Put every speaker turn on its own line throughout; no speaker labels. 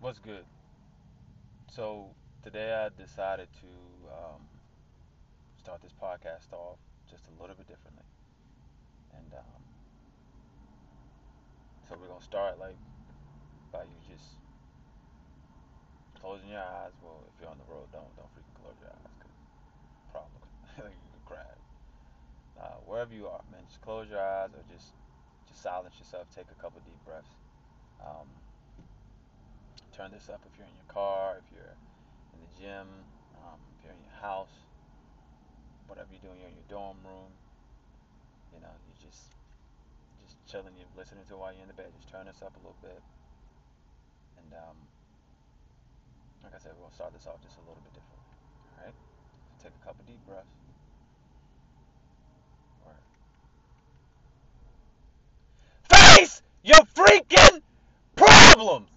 What's good? So today I decided to um, start this podcast off just a little bit differently, and um, so we're gonna start like by you just closing your eyes. Well, if you're on the road, don't don't freaking close your eyes, cause problem you could crash. Uh, wherever you are, man, just close your eyes or just just silence yourself. Take a couple deep breaths. Um, turn this up if you're in your car, if you're in the gym, um, if you're in your house, whatever you're doing, you're in your dorm room. You know, you just just chilling, you're listening to it while you're in the bed. Just turn this up a little bit, and um, like I said, we're gonna start this off just a little bit different. All right, so take a couple deep breaths. Face your freaking problems.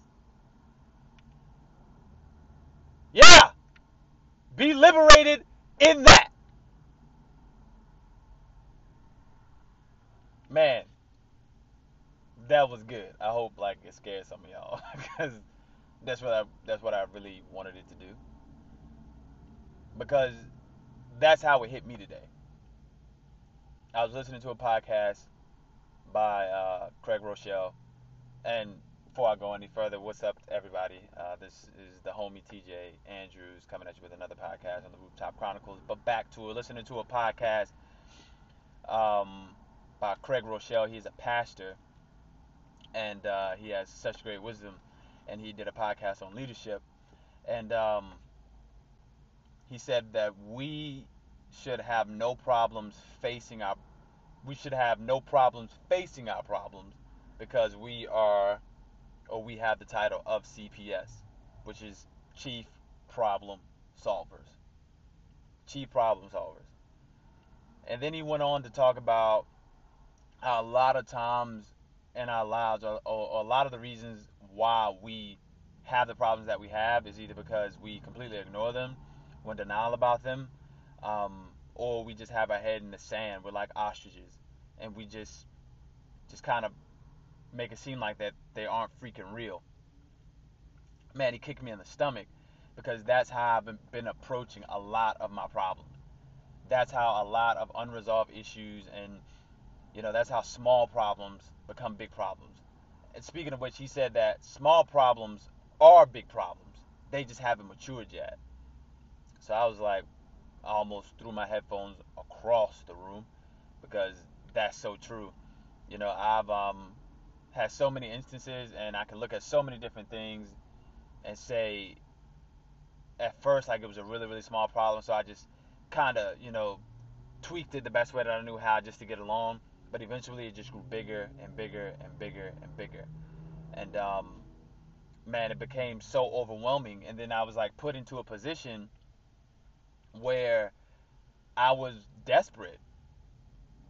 Yeah. Be liberated in that. Man, that was good. I hope like it scared some of y'all because that's what I that's what I really wanted it to do. Because that's how it hit me today. I was listening to a podcast by uh, Craig Groeschel, and before I go any further, what's up, everybody? Uh, this is the homie TJ Andrews coming at you with another podcast on the Rooftop Chronicles. But back to listening to a podcast um, by Craig Groeschel. He's a pastor, and uh, he has such great wisdom. And he did a podcast on leadership, and um, he said that we should have no problems facing our we should have no problems facing our problems because we are or we have the title of CPS, which is Chief Problem Solvers. Chief Problem Solvers. And then he went on to talk about how a lot of times in our lives, or, or, or a lot of the reasons why we have the problems that we have is either because we completely ignore them, we're in denial about them, um, or we just have our head in the sand. We're like ostriches, and we just just kind of make it seem like that they aren't freaking real. Man, he kicked me in the stomach because that's how I've been approaching a lot of my problems. That's how a lot of unresolved issues and you know that's how small problems become big problems. And speaking of which, he said that small problems are big problems. They just haven't matured yet. So I was like, I almost threw my headphones across the room because that's so true. You know, I've um, had so many instances, and I can look at so many different things and say, at first, like it was a really, really small problem, so I just kind of, you know, tweaked it the best way that I knew how just to get along. But eventually, it just grew bigger and bigger and bigger and bigger. And um, man, it became so overwhelming. And then I was like put into a position where I was desperate.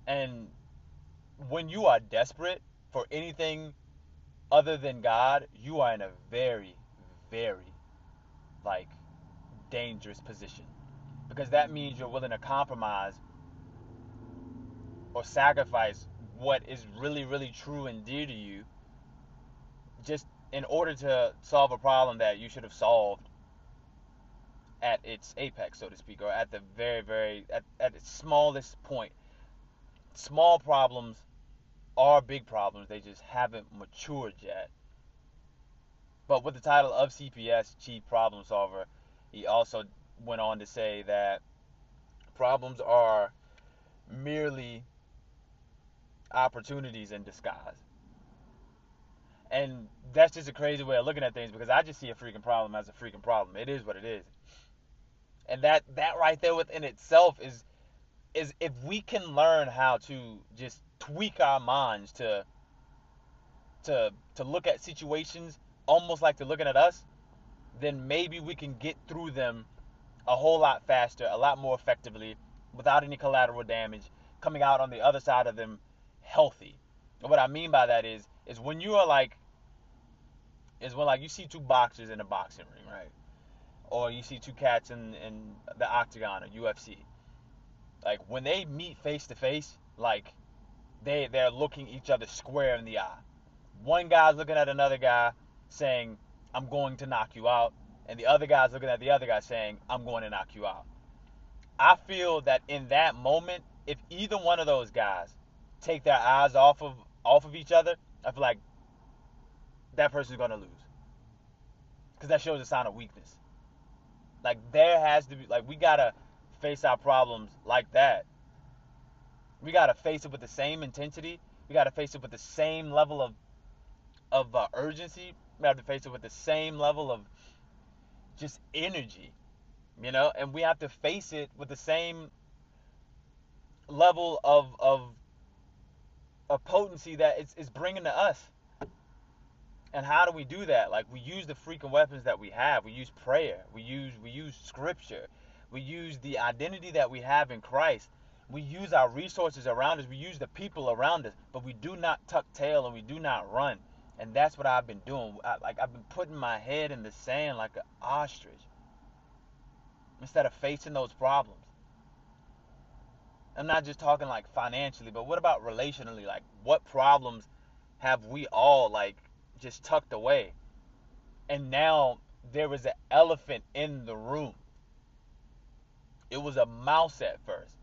And when you are desperate for anything other than God, you are in a very, very, like, dangerous position. Because that means you're willing to compromise or sacrifice what is really, really true and dear to you just in order to solve a problem that you should have solved at its apex, so to speak, or at the very, very, at, at its smallest point. Small problems are big problems, they just haven't matured yet. But with the title of CPS, Chief Problem Solver, he also went on to say that problems are merely opportunities in disguise. And that's just a crazy way of looking at things because I just see a freaking problem as a freaking problem. It is what it is. And that that right there within itself is is if we can learn how to just tweak our minds to to to look at situations almost like they're looking at us, then maybe we can get through them a whole lot faster, a lot more effectively, without any collateral damage, coming out on the other side of them healthy. And what I mean by that is is when you are like is when like you see two boxers in a boxing ring, right? Or you see two cats in in the octagon or UFC. Like when they meet face to face, like they they're looking each other square in the eye. One guy's looking at another guy saying, I'm going to knock you out. And the other guy's looking at the other guy saying, I'm going to knock you out. I feel that in that moment, if either one of those guys take their eyes off of off of each other, I feel like that person's gonna lose. Because that shows a sign of weakness. Like there has to be like we gotta face our problems like that. We gotta face it with the same intensity. We gotta face it with the same level of of uh, urgency. We have to face it with the same level of just energy, you know, and we have to face it with the same level of of of potency that it's, it's bringing to us. And how do we do that? Like we use the freaking weapons that we have. We use prayer. We use we use scripture. We use the identity that we have in Christ. We use our resources around us. We use the people around us, but we do not tuck tail and we do not run. And that's what I've been doing. I, like I've been putting my head in the sand like an ostrich instead of facing those problems. I'm not just talking like financially, but what about relationally? Like what problems have we all like just tucked away? And now there is an elephant in the room. It was a mouse at first.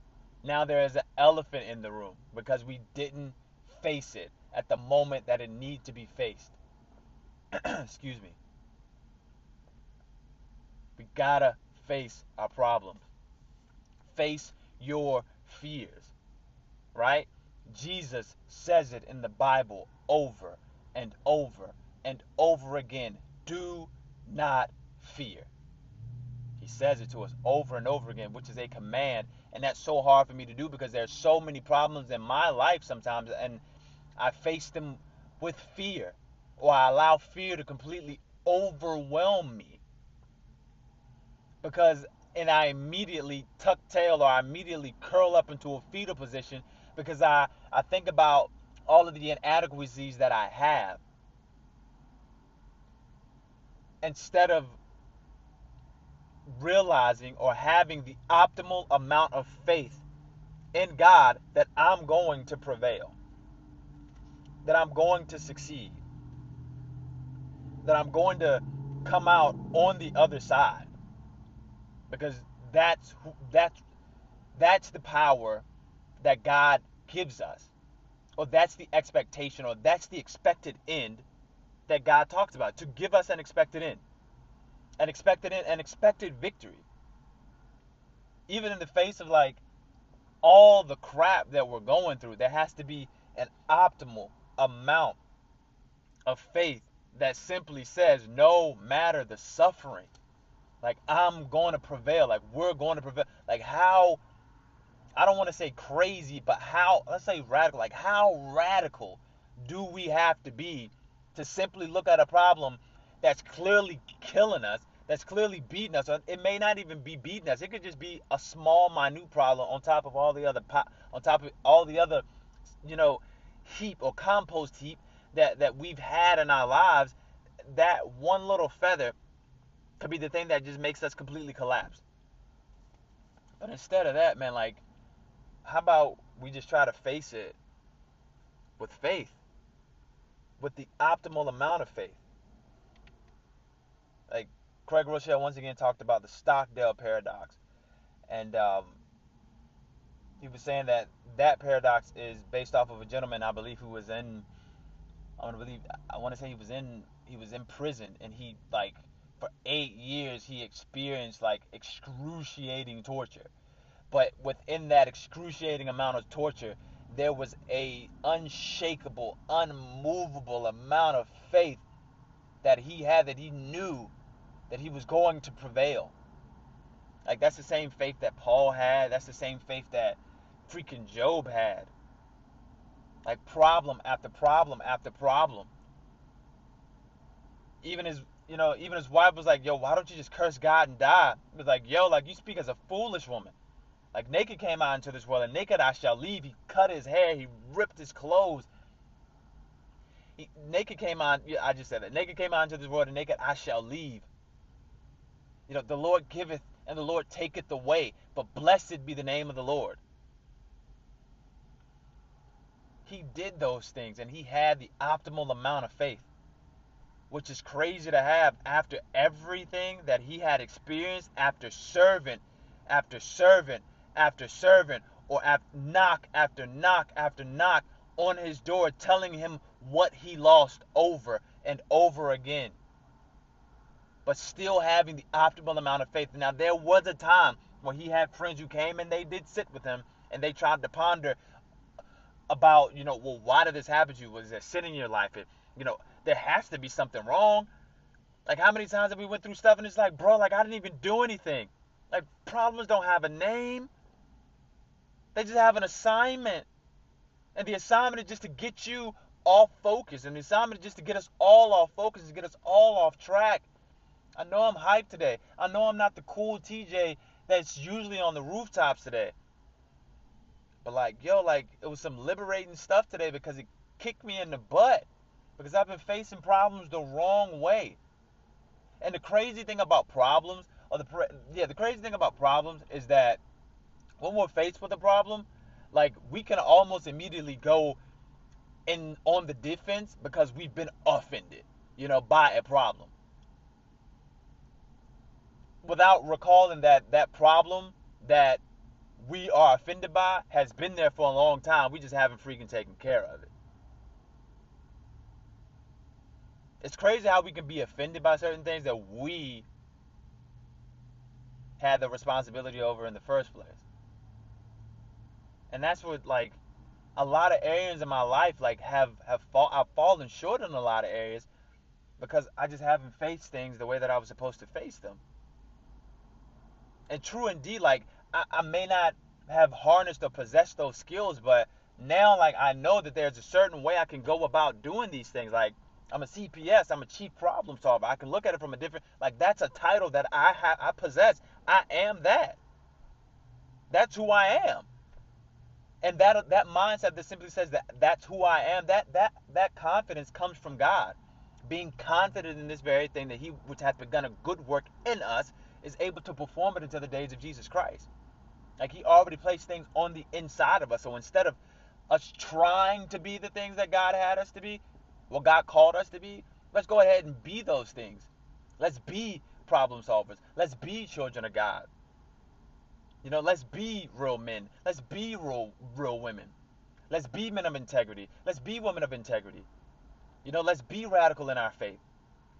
Now there is an elephant in the room because we didn't face it at the moment that it needed to be faced. Excuse me. We gotta face our problems. Face your fears, right? Jesus says it in the Bible over and over and over again. Do not fear. Says it to us over and over again, which is a command. And that's so hard for me to do because there's so many problems in my life sometimes, and I face them with fear, or I allow fear to completely overwhelm me. Because and I immediately tuck tail or I immediately curl up into a fetal position because I, I think about all of the inadequacies that I have. Instead of realizing or having the optimal amount of faith in God that I'm going to prevail, that I'm going to succeed, that I'm going to come out on the other side. Because that's that's that's the power that God gives us, or that's the expectation, or that's the expected end that God talks about to give us an expected end, an expected an expected victory. Even in the face of like all the crap that we're going through, there has to be an optimal amount of faith that simply says, no matter the suffering, like I'm going to prevail. Like we're going to prevail. Like how I don't want to say crazy, but how let's say radical. Like how radical do we have to be to simply look at a problem that's clearly killing us, that's clearly beating us. It may not even be beating us. It could just be a small, minute problem on top of all the other on top of all the other, you know, heap or compost heap that that we've had in our lives. That one little feather could be the thing that just makes us completely collapse. But instead of that, man, like, how about we just try to face it with faith, with the optimal amount of faith? Like, Craig Groeschel once again talked about the Stockdale paradox. And um, he was saying that that paradox is based off of a gentleman, I believe, who was in, I believe, I want to say he was in, he was in prison and he, like, for eight years he experienced like excruciating torture but within that excruciating amount of torture there was a unshakable unmovable amount of faith that he had that he knew that he was going to prevail like that's the same faith that paul had that's the same faith that freaking job had like problem after problem after problem even his you know, even his wife was like, yo, why don't you just curse God and die? He was like, yo, like you speak as a foolish woman. Like naked came out into this world, and naked I shall leave. He cut his hair, he ripped his clothes. He, naked came on, I just said that. Naked came out into this world, and naked I shall leave. You know, the Lord giveth and the Lord taketh away, but blessed be the name of the Lord. He did those things, and he had the optimal amount of faith. which is crazy to have after everything that he had experienced after servant after servant after servant or after knock after knock after knock on his door telling him what he lost over and over again but still having the optimal amount of faith. Now there was a time when he had friends who came and they did sit with him and they tried to ponder about you know well why did this happen to you? Was there sin in your life? It, you know there has to be something wrong. Like how many times have we went through stuff and it's like bro like i didn't even do anything. Like problems don't have a name. They just have an assignment. And the assignment is just to get you off focus. And the assignment is just to get us all off focus and get us all off track i know i'm hyped today i know i'm not the cool tj that's usually on the rooftops today but like, yo, like it was some liberating stuff today because it kicked me in the butt because I've been facing problems the wrong way. And the crazy thing about problems, or the yeah, the crazy thing about problems is that when we're faced with a problem, like we can almost immediately go in on the defense because we've been offended, you know, by a problem. Without recalling that that problem that we are offended by has been there for a long time. We just haven't freaking taken care of it. It's crazy how we can be offended by certain things that we had the responsibility over in the first place. And that's what like a lot of areas in my life like have have fall I've fallen short in a lot of areas because I just haven't faced things the way that I was supposed to face them. And true indeed, like I, I may not have harnessed or possessed those skills, but now like I know that there's a certain way I can go about doing these things. Like I'm a CPS, I'm a chief problem solver. I can look at it from a different like that's a title that I have I possess. I am that. That's who I am. And that that mindset that simply says that that's who I am, that that that confidence comes from God. Being confident in this very thing that He which hath begun a good work in us is able to perform it until the days of Jesus Christ. Like he already placed things on the inside of us. So instead of us trying to be the things that God had us to be, what God called us to be, let's go ahead and be those things. Let's be problem solvers. Let's be children of God. You know, let's be real men. Let's be real real women. Let's be men of integrity. Let's be women of integrity. You know, let's be radical in our faith.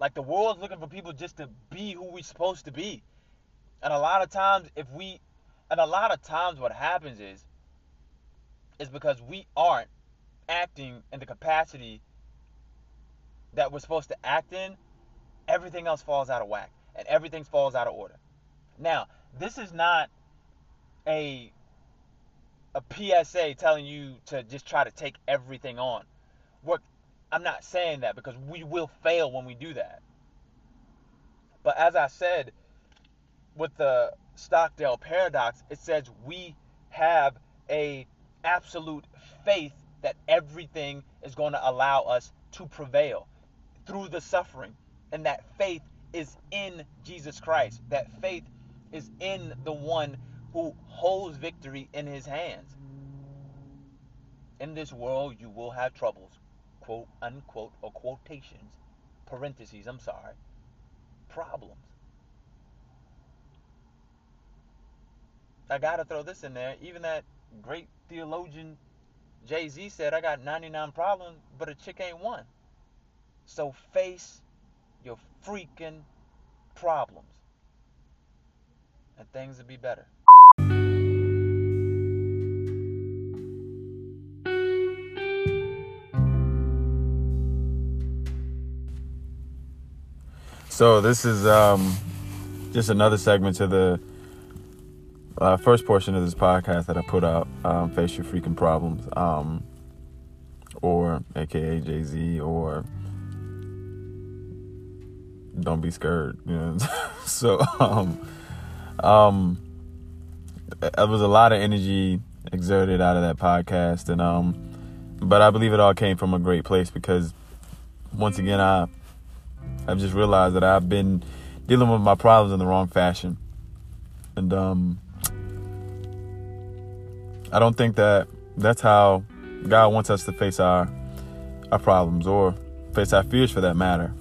Like the world's looking for people just to be who we're supposed to be. And a lot of times, if we, and a lot of times, what happens is, is because we aren't acting in the capacity that we're supposed to act in, everything else falls out of whack and everything falls out of order. Now, this is not a a PSA telling you to just try to take everything on. What I'm not saying that because we will fail when we do that. But as I said, with the Stockdale paradox, it says we have a absolute faith that everything is going to allow us to prevail through the suffering. And that faith is in Jesus Christ. That faith is in the one who holds victory in his hands. In this world, you will have troubles, quote unquote, or quotations, parentheses, I'm sorry, problems. I gotta throw this in there. Even that great theologian Jay Z said, I got 99 problems, but a chick ain't one. So face your freaking problems, and things will be better. So this is um, just another segment to the uh, first portion of this podcast that I put out, um, Face Your Freaking Problems, um, or AKA Jay Z, or Don't Be Scared. You know? so, um, um, there was a lot of energy exerted out of that podcast, and um, but I believe it all came from a great place because once again, I I've just realized that I've been dealing with my problems in the wrong fashion, and um I don't think that that's how God wants us to face our our problems or face our fears for that matter.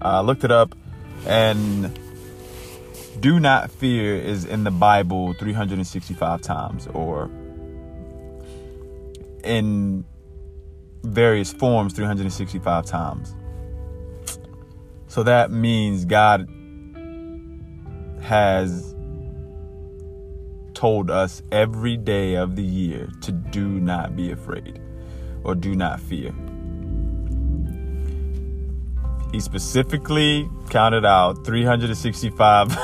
I looked it up, and do not fear is in the Bible 365 times, or in various forms 365 times. So that means God has told us every day of the year to do not be afraid or do not fear. He specifically counted out 365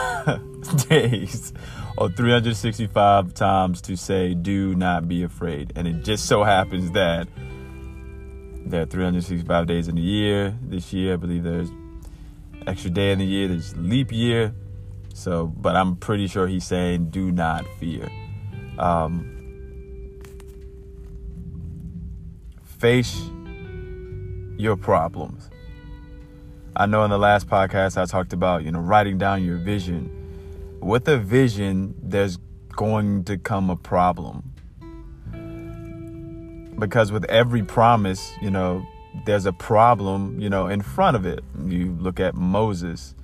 days or 365 times to say, do not be afraid. And it just so happens that there are 365 days in a year. This year, I believe there's extra day in the year, there's leap year. So, but I'm pretty sure he's saying, do not fear. Um, face your problems. I know in the last podcast I talked about, you know, writing down your vision. With a vision, there's going to come a problem. Because with every promise, you know, there's a problem, you know, in front of it. You look at Moses.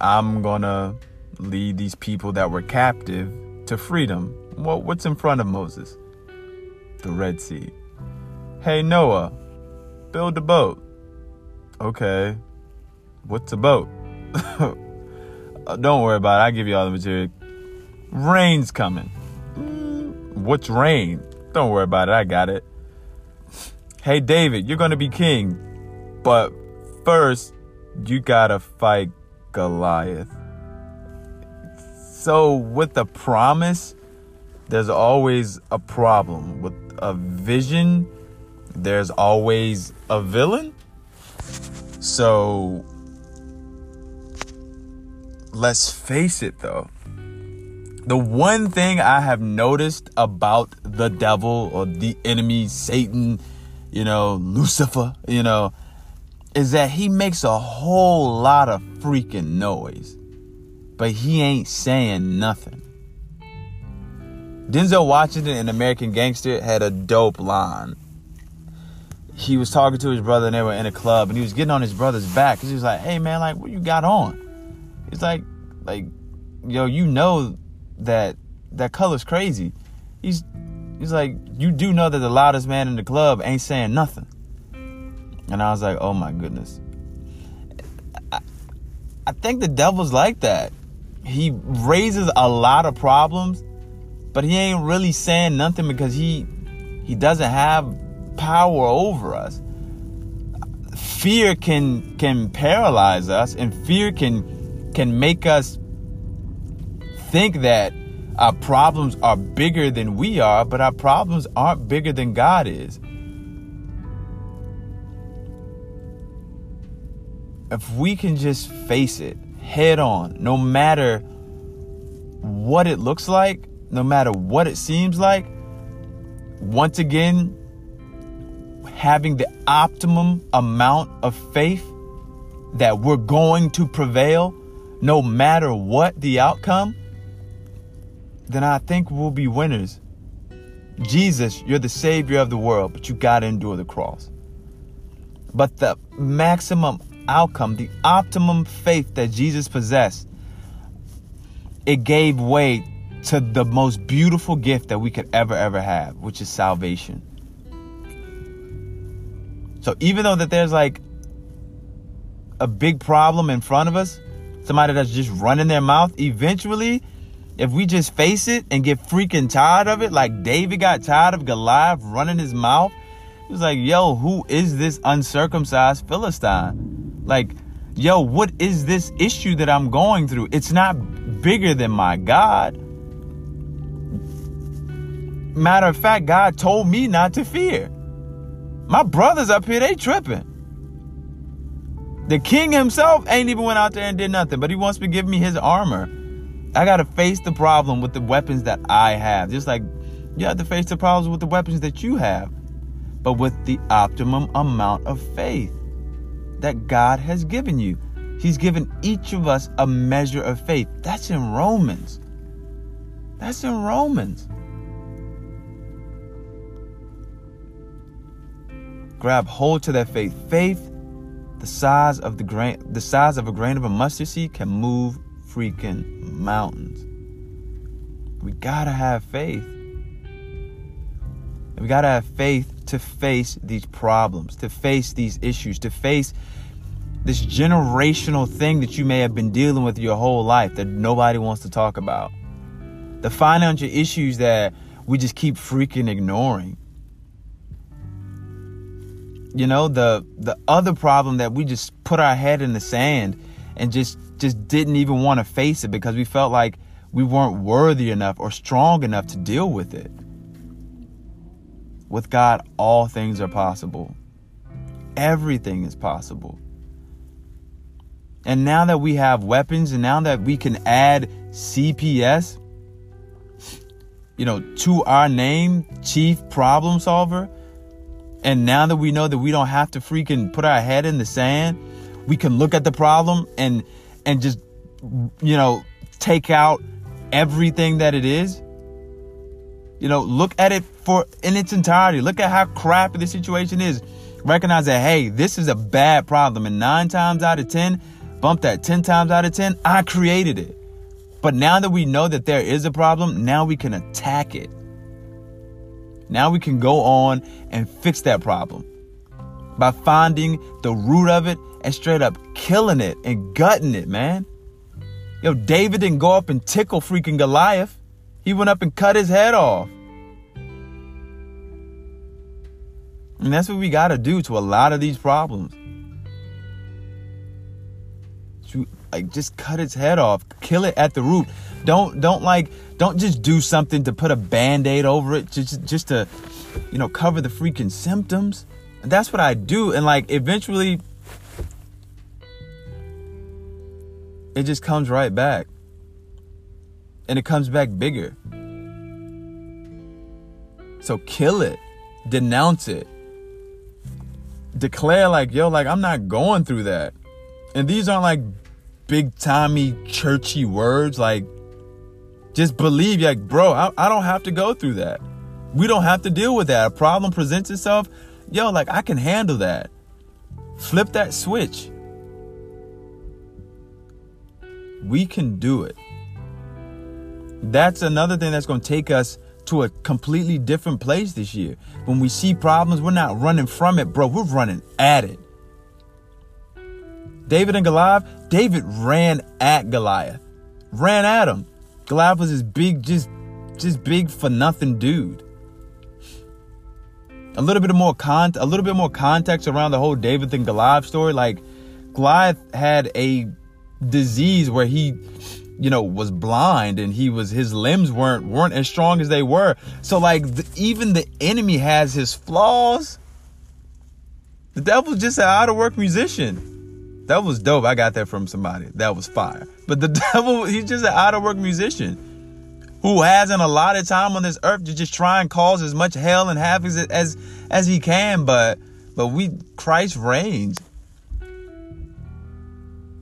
I'm going to lead these people that were captive to freedom. Well, what's in front of Moses? The Red Sea. Hey, Noah, build a boat. Okay. What's a boat? Uh, don't worry about it. I'll give you all the material. Rain's coming. Mm, what's rain? Don't worry about it. I got it. Hey, David, you're going to be king. But first, you got to fight Goliath. So, with the promise, there's always a problem. With a vision, there's always a villain. So, let's face it though. The one thing I have noticed about the devil or the enemy, Satan, you know, Lucifer, you know, is that he makes a whole lot of freaking noise, but he ain't saying nothing. Denzel Washington in American Gangster had a dope line. He was talking to his brother and they were in a club and he was getting on his brother's back because he was like, hey man, like, what you got on? He's like, like, yo, you know that that color's crazy. He's he's like, you do know that the loudest man in the club ain't saying nothing. And I was like, oh my goodness. I, I think the devil's like that. He raises a lot of problems, but he ain't really saying nothing because he he doesn't have power over us. Fear can can paralyze us, and fear can can make us think that our problems are bigger than we are, but our problems aren't bigger than God is. If we can just face it head on, no matter what it looks like, no matter what it seems like, once again, having the optimum amount of faith that we're going to prevail no matter what the outcome, then I think we'll be winners. Jesus, you're the Savior of the world, but you got to endure the cross. But the maximum outcome, the optimum faith that Jesus possessed, it gave way to the most beautiful gift that we could ever, ever have, which is salvation. So even though that there's like a big problem in front of us, somebody that's just running their mouth, eventually, if we just face it and get freaking tired of it, like David got tired of Goliath running his mouth, he was like, yo, who is this uncircumcised Philistine? Like, yo, what is this issue that I'm going through? It's not bigger than my God. Matter of fact, God told me not to fear. My brothers up here, they tripping. The king himself ain't even went out there and did nothing, but he wants to give me his armor. I got to face the problem with the weapons that I have. Just like you have to face the problems with the weapons that you have, but with the optimum amount of faith that God has given you. He's given each of us a measure of faith. That's in Romans. That's in Romans. Grab hold to that faith. Faith the size of the grain the size of a grain of a mustard seed can move freaking mountains. We gotta have faith. We gotta have faith to face these problems, to face these issues, to face this generational thing that you may have been dealing with your whole life that nobody wants to talk about. The financial issues that we just keep freaking ignoring. You know, the the other problem that we just put our head in the sand and just just didn't even want to face it because we felt like we weren't worthy enough or strong enough to deal with it. With God, all things are possible. Everything is possible. And now that we have weapons and now that we can add CPS, you know, to our name, Chief Problem Solver, and now that we know that we don't have to freaking put our head in the sand, we can look at the problem and and just you know, take out everything that it is. You know, look at it for in its entirety. Look at how crappy the situation is. Recognize that hey, this is a bad problem and 9 times out of 10, bump that 10 times out of 10, I created it. But now that we know that there is a problem, now we can attack it. Now we can go on and fix that problem by finding the root of it and straight up killing it and gutting it, man. Yo, David didn't go up and tickle freaking Goliath. He went up and cut his head off. And that's what we got to do to a lot of these problems. To, like just cut its head off, kill it at the root. Don't don't like don't just do something to put a band-aid over it just just to you know cover the freaking symptoms. And that's what I do and like eventually it just comes right back. And it comes back bigger. So kill it. Denounce it. Declare like, yo, like I'm not going through that. And these aren't like big timey churchy words. Like, just believe, like, bro, I, I don't have to go through that. We don't have to deal with that. A problem presents itself. Yo, like I can handle that. Flip that switch. We can do it. That's another thing that's going to take us to a completely different place this year. When we see problems, we're not running from it, bro. We're running at it. David and Goliath, David ran at Goliath. Ran at him. Goliath was this big, just just big for nothing dude. A little bit more con a little bit more context around the whole David and Goliath story. Like Goliath had a disease where he you know was blind and he was his limbs weren't weren't as strong as they were. So like the, even the enemy has his flaws. The devil's just an out of work musician. That was dope. I got that from somebody. That was fire. But the devil he's just an out of work musician who has an of time on this earth to just try and cause as much hell and havoc as as, as he can. But but we christ reigns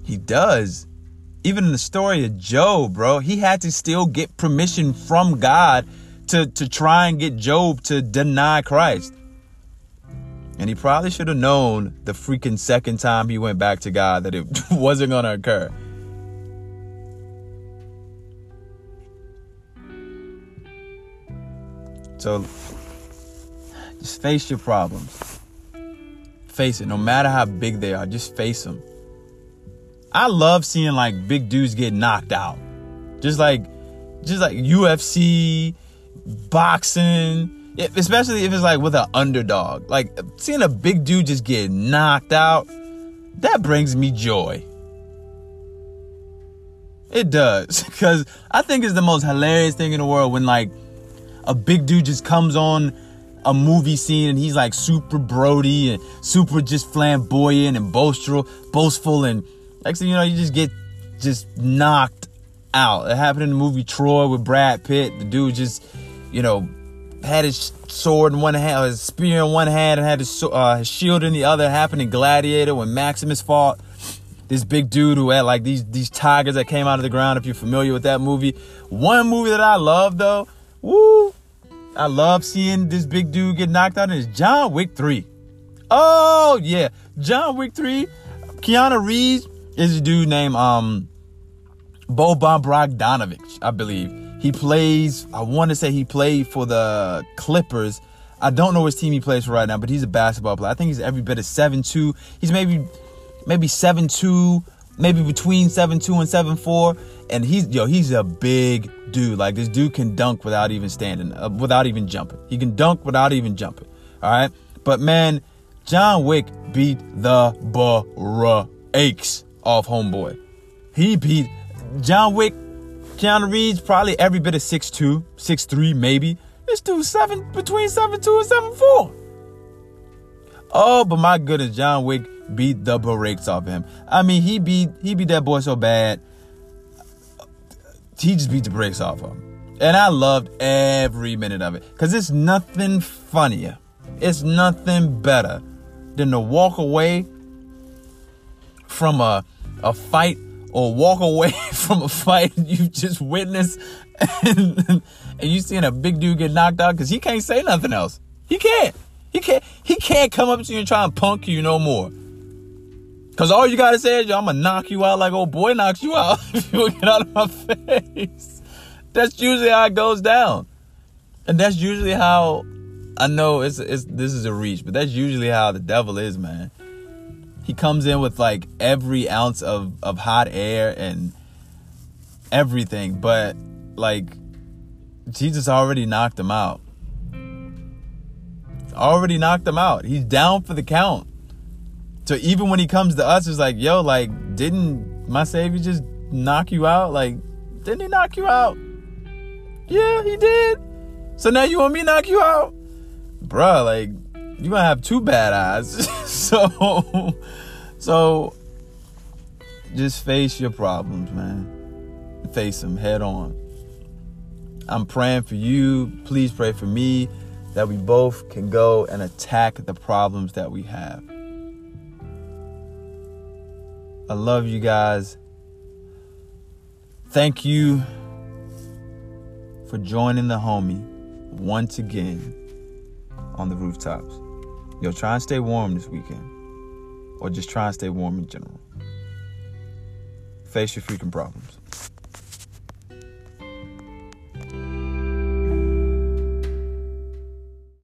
he does. Even in the story of Job, bro, he had to still get permission from God to, to try and get Job to deny Christ. And he probably should have known the freaking second time he went back to God that it wasn't going to occur. So just face your problems. Face it, no matter how big they are, just face them. I love seeing like big dudes get knocked out. Just like just like UFC, boxing, especially if it's like with an underdog. Like seeing a big dude just get knocked out, that brings me joy. It does. Cause I think it's the most hilarious thing in the world when like a big dude just comes on a movie scene and he's like super brody and super just flamboyant and boastful, boastful and Next thing you know, you just get just knocked out. It happened in the movie Troy with Brad Pitt. The dude just, you know, had his sword in one hand, his spear in one hand, and had his, uh, his shield in the other. It happened in Gladiator when Maximus fought this big dude who had like these these tigers that came out of the ground. If you're familiar with that movie, one movie that I love though, woo, I love seeing this big dude get knocked out. Is John Wick three. Oh yeah, John Wick three Keanu Reeves is a dude named um Boban Bogdanovic, I believe. He plays, I want to say he played for the Clippers. I don't know which team he plays for right now, but he's a basketball player. I think he's every bit of two. He's maybe maybe two, maybe between seven two and seven four. And he's yo, he's a big dude. Like this dude can dunk without even standing, uh, without even jumping. He can dunk without even jumping. All right, but man, John Wick beat the brakes off Homeboy. He beat John Wick. Keanu Reeves probably every bit of 6'2", 6'3", maybe. This dude's seven between seven two and seven four. Oh, but my goodness, John Wick beat the brakes off him. I mean, he beat he beat that boy so bad. He just beat the brakes off him. And I loved every minute of it. Cause it's nothing funnier. It's nothing better than to walk away from a a fight or walk away from a fight you just witnessed and, and you seeing a big dude get knocked out because he can't say nothing else. He can't. He can't. He can't come up to you and try and punk you no more. Cause all you gotta say is, I'm gonna knock you out like old boy knocks you out if you get out of my face." That's usually how it goes down, and that's usually how I know it's it's this is a reach, but that's usually how the devil is, man. He comes in with like every ounce of of hot air and everything, but like Jesus already knocked him out. Already knocked him out. He's down for the count. So even when he comes to us, it's like, yo, like, didn't my Savior just knock you out? Like, didn't he knock you out? Yeah, he did. So now you want me knock you out? Bruh, like, you gonna have two bad eyes. so, so, just face your problems, man. Face them head on. I'm praying for you. Please pray for me that we both can go and attack the problems that we have. I love you guys. Thank you for joining the homie once again on the rooftops. Yo, try and stay warm this weekend. Or just try and stay warm in general. Face your freaking problems.